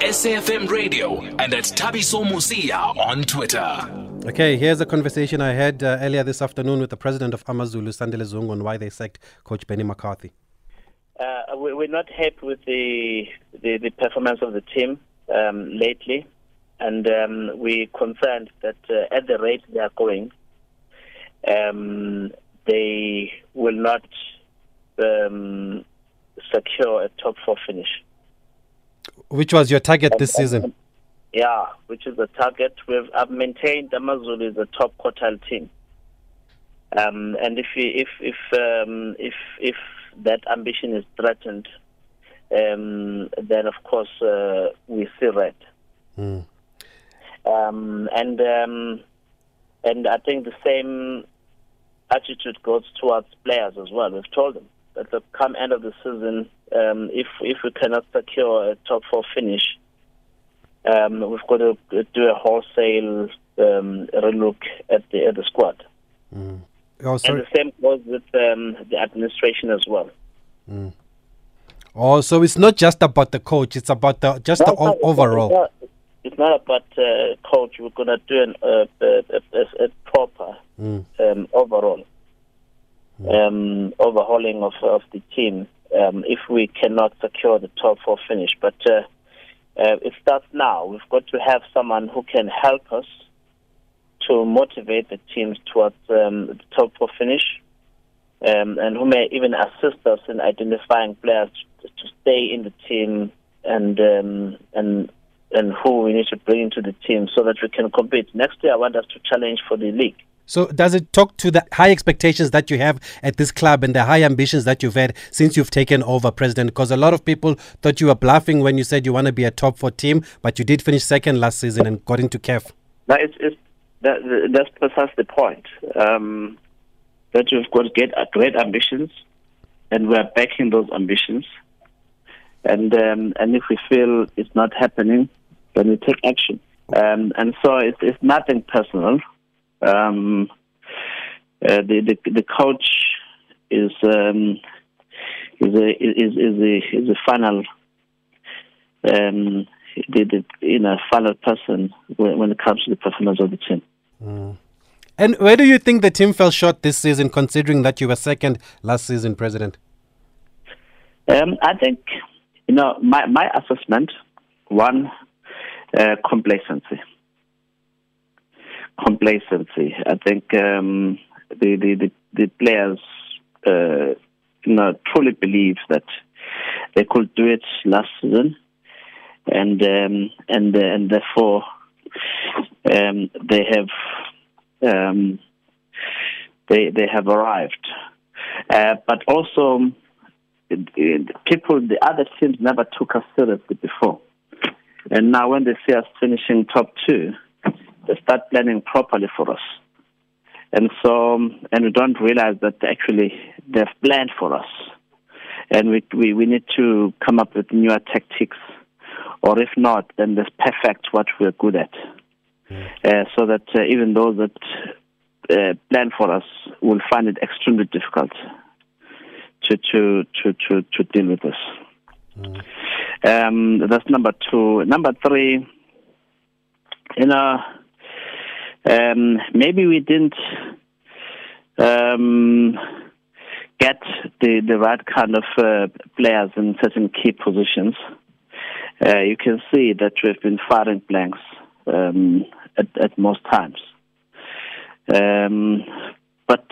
SAFM Radio and at Thabiso Mosia on Twitter. Okay, here's a conversation I had uh, earlier this afternoon with the president of Amazulu, Sandile Zungu, on why they sacked Coach Benni McCarthy. Uh, we're not happy with the, the, the performance of the team um, lately, and um, we're concerned that uh, at the rate they are going, um, they will not um, secure a top four finish. Which was your target this season? Yeah, which is the target. We've I've maintained Amazulu is a top quartile team. Um, and if we, if if um, if if that ambition is threatened, um, then of course uh, we see red. Mm. Um, and um, and I think the same attitude goes towards players as well. We've told them that the come end of the season, um, if if we cannot secure a top four finish, um, we've got to do a wholesale um, relook at the at the squad. Mm. Oh, and the same goes with um, the administration as well. Mm. Oh, so it's not just about the coach; it's about the just no, the o- overall. It's not, it's not about uh, coach. We're gonna do an, uh, a, a, a, proper mm. um, overall um, overhauling of, of the team um, if we cannot secure the top four finish. But uh, uh, it starts now. We've got to have someone who can help us to motivate the teams towards um, the top four finish, um, and who may even assist us in identifying players to, to stay in the team and um, and and who we need to bring into the team so that we can compete. Next year, I want us to challenge for the league. So, does it talk to the high expectations that you have at this club and the high ambitions that you've had since you've taken over, President? Because a lot of people thought you were bluffing when you said you want to be a top four team, but you did finish second last season and got into CAF. It's, it's, that, that's precisely the point. Um, that you've got great, great ambitions, and we're backing those ambitions. And um, and if we feel it's not happening, then we take action. Um, and so it's, it's nothing personal. Um, uh, the, the the coach is um, is a is is a is a final um, the, the you know final person when, when it comes to the performance of the team. Mm. And where do you think the team fell short this season, considering that you were second last season, President? Um, I think you know my my assessment one uh, complacency complacency. I think um, the, the, the, the players uh, you know, truly believe that they could do it last season, and um, and uh, and therefore um, they have um, they they have arrived. Uh, but also, people, the other teams never took us seriously before, and now when they see us finishing top two, they start planning properly for us. And so, and we don't realize that actually they've planned for us. And we, we, we need to come up with newer tactics, or if not, then let's perfect what we're good at. Mm. Uh, so that uh, even those that uh, plan for us will find it extremely difficult to, to, to, to, to deal with us. Mm. Um, that's number two. Number three, you know, um, maybe we didn't um, get the, the right kind of uh, players in certain key positions. Uh, you can see that we've been firing blanks um, at, at, most times. Um, but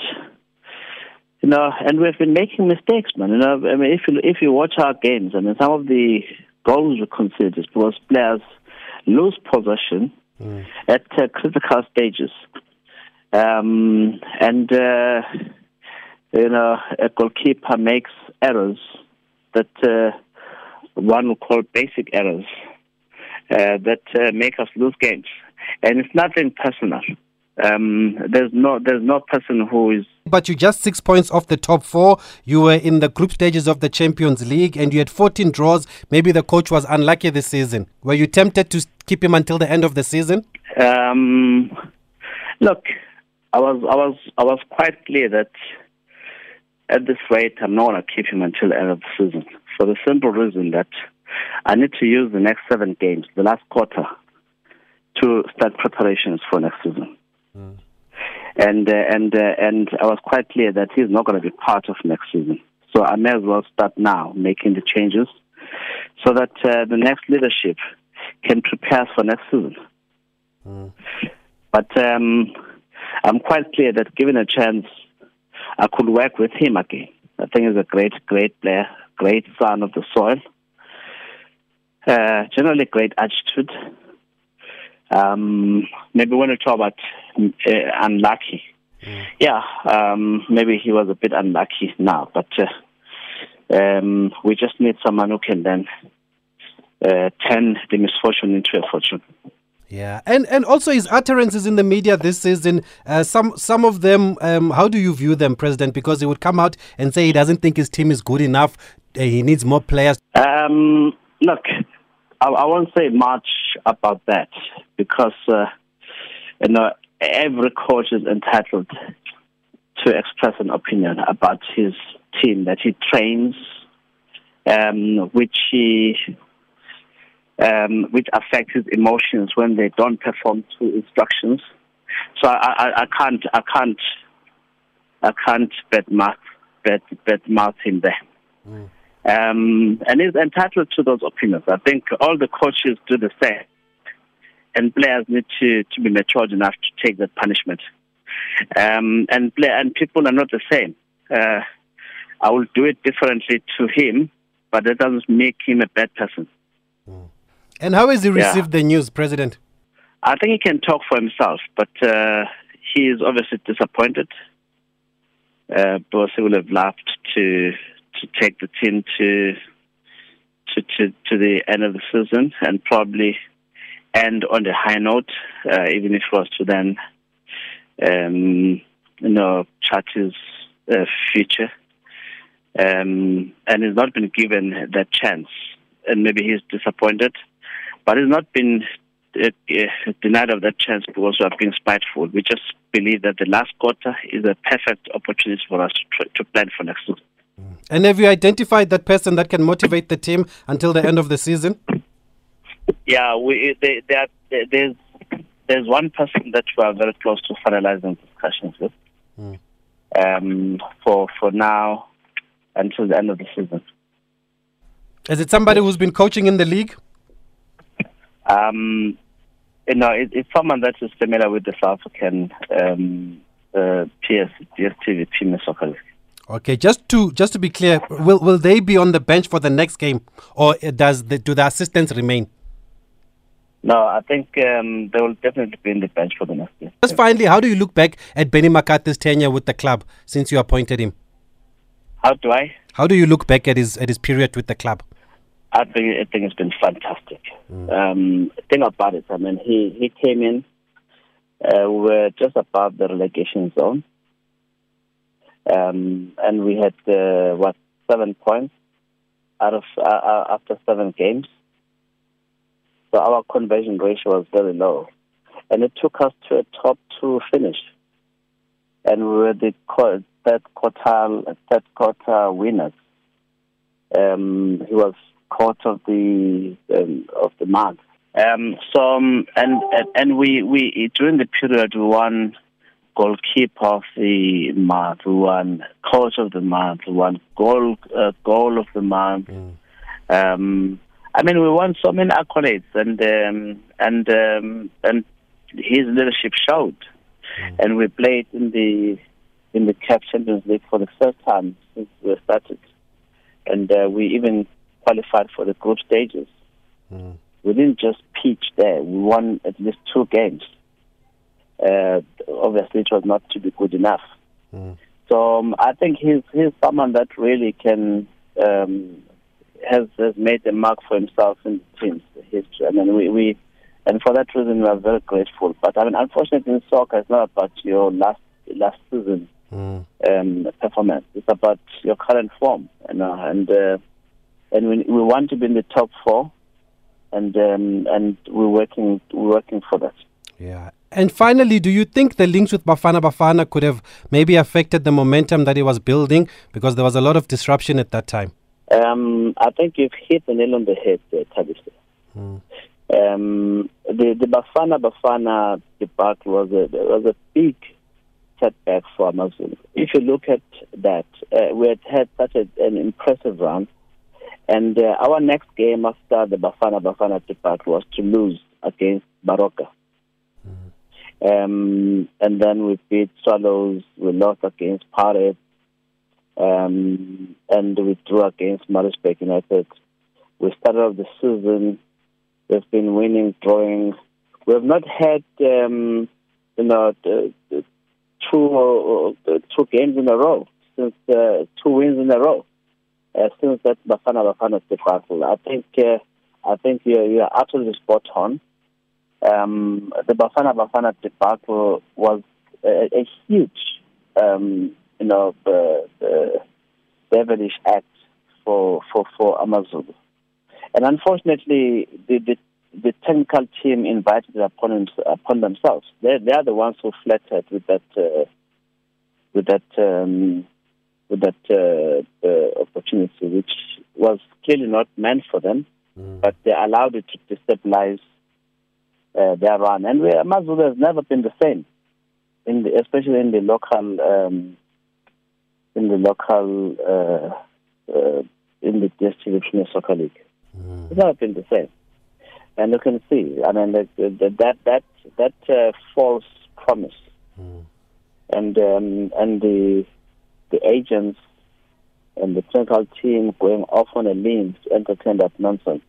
you know, and we've been making mistakes, man. You know, I mean, if you if you watch our games, I mean, some of the goals we conceded was players lose possession mm. at uh, critical stages. Um, and, uh, you know, a goalkeeper makes errors that uh, one would call basic errors uh, that uh, make us lose games. And it's nothing personal. Um, there's no there's no person who is. But you're just six points off the top four. You were in the group stages of the Champions League, and you had 14 draws. Maybe the coach was unlucky this season. Were you tempted to keep him until the end of the season? Um, look, I was I was I was quite clear that at this rate I'm not going to keep him until the end of the season for the simple reason that I need to use the next seven games, the last quarter, to start preparations for next season. Mm. And uh, and uh, and I was quite clear that he's not going to be part of next season. So I may as well start now making the changes, so that uh, the next leadership can prepare for next season. Mm. But um, I'm quite clear that given a chance, I could work with him again. I think he's a great, great player, great son of the soil. Uh, generally, great attitude. Um, maybe when we talk about uh, unlucky, mm. yeah, um, maybe he was a bit unlucky now, but uh, um, we just need someone who can then uh, turn the misfortune into a fortune. Yeah, and and also his utterances in the media this season. Uh, some some of them. Um, how do you view them, President? Because he would come out and say he doesn't think his team is good enough. Uh, he needs more players. Um, look, I, I, won't say much about that because uh, you know every coach is entitled to express an opinion about his team that he trains, um, which he um, which affect his emotions when they don't perform to instructions. So I, I, I can't I can't I can't bet mouth bet bet mouth him there. Mm. Um, and he's entitled to those opinions. I think all the coaches do the same, and players need to, to be matured enough to take that punishment. Um, and play, and people are not the same. Uh, I will do it differently to him, but that doesn't make him a bad person. Mm. And how has he received yeah. the news, President? I think he can talk for himself, but uh, he is obviously disappointed uh, because he would have loved to to take the team to to to, to the end of the season and probably end on the high note, uh, even if it was to then um, you know chart his uh, future. Um, and he's not been given that chance, and maybe he's disappointed but he's not been uh, uh, denied of that chance because we are being spiteful. We just believe that the last quarter is a perfect opportunity for us to, to plan for next season. And have you identified that person that can motivate the team until the end of the season? Yeah, we they, they are, there's there's one person that we are very close to finalizing discussions with. Mm. Um, for for now until the end of the season. Is it somebody who's been coaching in the league? Um, you know, it, it's someone that is familiar with the South African um, uh, PS, DSTV Premier Soccer League. Okay, just to just to be clear, will will they be on the bench for the next game, or does the, do the assistants remain? No, I think um, they will definitely be in the bench for the next game. Just finally, how do you look back at Benni McCarthy's tenure with the club since you appointed him? How do I? How do you look back at his at his period with the club? I think I think it's been fantastic. Mm. Um, thing about it, I mean, he he came in. Uh, we were just above the relegation zone, um, and we had uh, what seven points out of uh, uh, after seven games. So our conversion ratio was very low, and it took us to a top two finish, and we were the third quarter third quarter winners. Um, he was court of the um, of the month. Um, so um, and and we we during the period we won goalkeeper of the month, we won coach of the month, we won goal uh, goal of the month. Mm. Um, I mean, we won so many accolades, and um, and um, and his leadership showed, mm. and we played in the in the CAF Champions League for the first time since we started, and uh, we even qualified for the group stages. Mm. We didn't just pitch there. We won at least two games. Uh, obviously, it was not to be good enough. Mm. So um, I think he's he's someone that really can um, has has made a mark for himself in the team's history. I mean, we, we and for that reason we are very grateful. But I mean, unfortunately, in soccer, it's not about your last last season mm. um, performance. It's about your current form, you know, and. Uh, and we, we want to be in the top four, and um, and we're working we're working for that. Yeah. And finally, do you think the links with Bafana Bafana could have maybe affected the momentum that he was building because there was a lot of disruption at that time? Um, I think you've hit the nail on the head, uh. Mm. Um, the the Bafana Bafana debacle was a was a big setback for Amazulu. If you look at that, uh, we had had such a, an impressive run, and uh, our next game after the Bafana Bafana debacle was to lose against Baroka. Um, and then we beat Swallows, we lost against Pirates, um, and we drew against Maritzburg United. We started off the season, we've been winning, drawing. We have not had, um, you know, the, the two uh, two games in a row since uh, two wins in a row uh, since that Bafana Bafana debacle. I think uh, I think you're, you're absolutely spot on. Um, the Bafana Bafana debacle was a, a huge, um, you know, uh, uh, devilish act for for for Amazulu, and unfortunately, the, the the technical team invited upon, upon themselves. They they are the ones who flattered with that uh, with that um, with that uh, uh, opportunity, which was clearly not meant for them, mm. but they allowed it to destabilize uh, their run. And Amazulu has never been the same, in the, especially in the local um, in the local uh, uh, in the Premier Soccer League. Mm. It's never been the same and you can see, I mean, the, the, that that that uh, false promise, mm. and um, and the the agents and the technical team going off on a limb to entertain that nonsense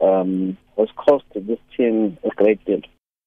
um, has cost this team a great deal.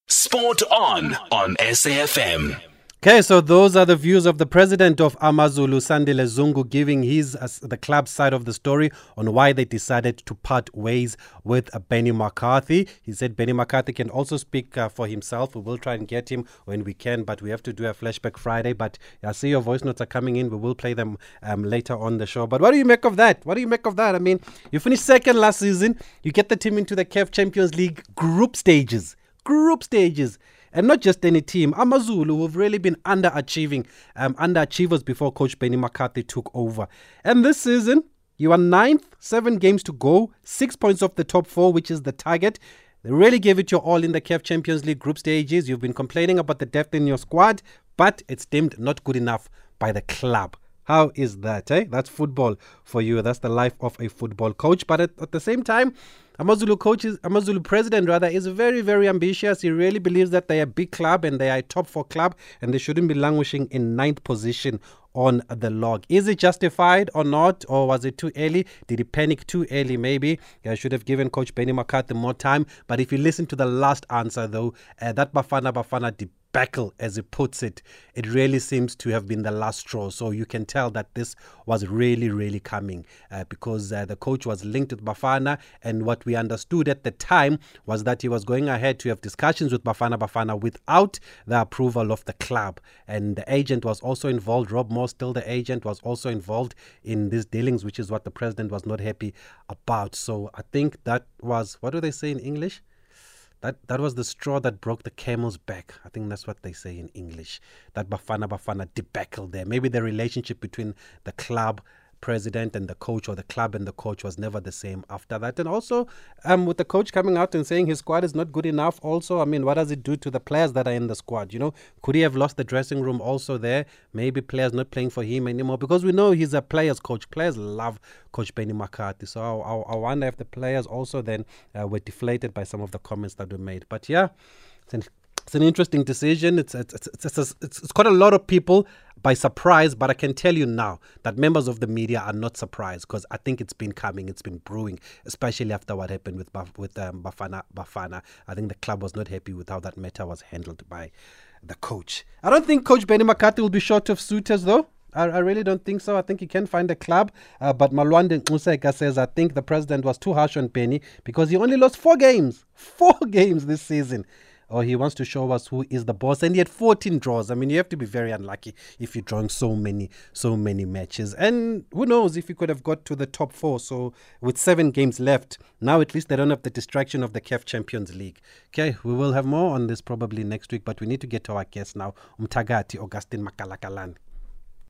Sport on on SAFM. Okay, so those are the views of the president of Amazulu, Sandile Zungu, giving his uh, the club side of the story on why they decided to part ways with uh, Benni McCarthy. He said Benni McCarthy can also speak uh, for himself. We will try and get him when we can, but we have to do a flashback Friday. But I see your voice notes are coming in. We will play them um, later on the show. But what do you make of that? What do you make of that? I mean, you finished second last season. You get the team into the CAF Champions League group stages. Group stages and not just any team. Amazulu have really been underachieving, um, underachievers before Coach Benni McCarthy took over. And this season, you are ninth, seven games to go, six points off the top four, which is the target. They really gave it your all in the CAF Champions League group stages. You've been complaining about the depth in your squad, but it's deemed not good enough by the club. How is that, eh? That's football for you. That's the life of a football coach. But at, at the same time, Amazulu coach Amazulu president rather is very very ambitious. He really believes that they are a big club and they are a top four club and they shouldn't be languishing in ninth position on the log. Is it justified or not, or was it too early? Did he panic too early? Maybe I should have given Coach Benni McCarthy more time. But if you listen to the last answer, though, uh, that Bafana Bafana as he puts it, it really seems to have been the last straw. So you can tell that this was really, really coming uh, because uh, the coach was linked with Bafana, and what we understood at the time was that he was going ahead to have discussions with Bafana Bafana without the approval of the club, and the agent was also involved. Rob Moore, still the agent, was also involved in these dealings, which is what the president was not happy about. So I think that was what do they say in English? That that was the straw that broke the camel's back. I think that's what they say in English. That Bafana Bafana debacle there. Maybe the relationship between the club president and the coach or the club and the coach was never the same after that. And also, um, with the coach coming out and saying his squad is not good enough, also, I mean, what does it do to the players that are in the squad? You know, could he have lost the dressing room also there? Maybe players not playing for him anymore because we know he's a players coach. Players love Coach Benni McCarthy. So I, I, wonder if the players also then uh, were deflated by some of the comments that were made. But yeah, it's it's an interesting decision. It's it's, it's, it's, it's, it's quite a lot of people by surprise, but I can tell you now that members of the media are not surprised because I think it's been coming, it's been brewing, especially after what happened with with um, Bafana. Bafana, I think the club was not happy with how that matter was handled by the coach. I don't think Coach Benni McCarthy will be short of suitors though. I, I, really don't think so. I think he can find a club. Uh, but Malwande Nxuseka says, I think the president was too harsh on Benni because he only lost four games. Four games this season or he wants to show us who is the boss. And he had 14 draws. I mean, you have to be very unlucky if you're drawing so many, so many matches. And who knows if he could have got to the top four. So with seven games left, now at least they don't have the distraction of the CAF Champions League. Okay, we will have more on this probably next week, but we need to get to our guest now, Umtagati Augustine Makalakalane.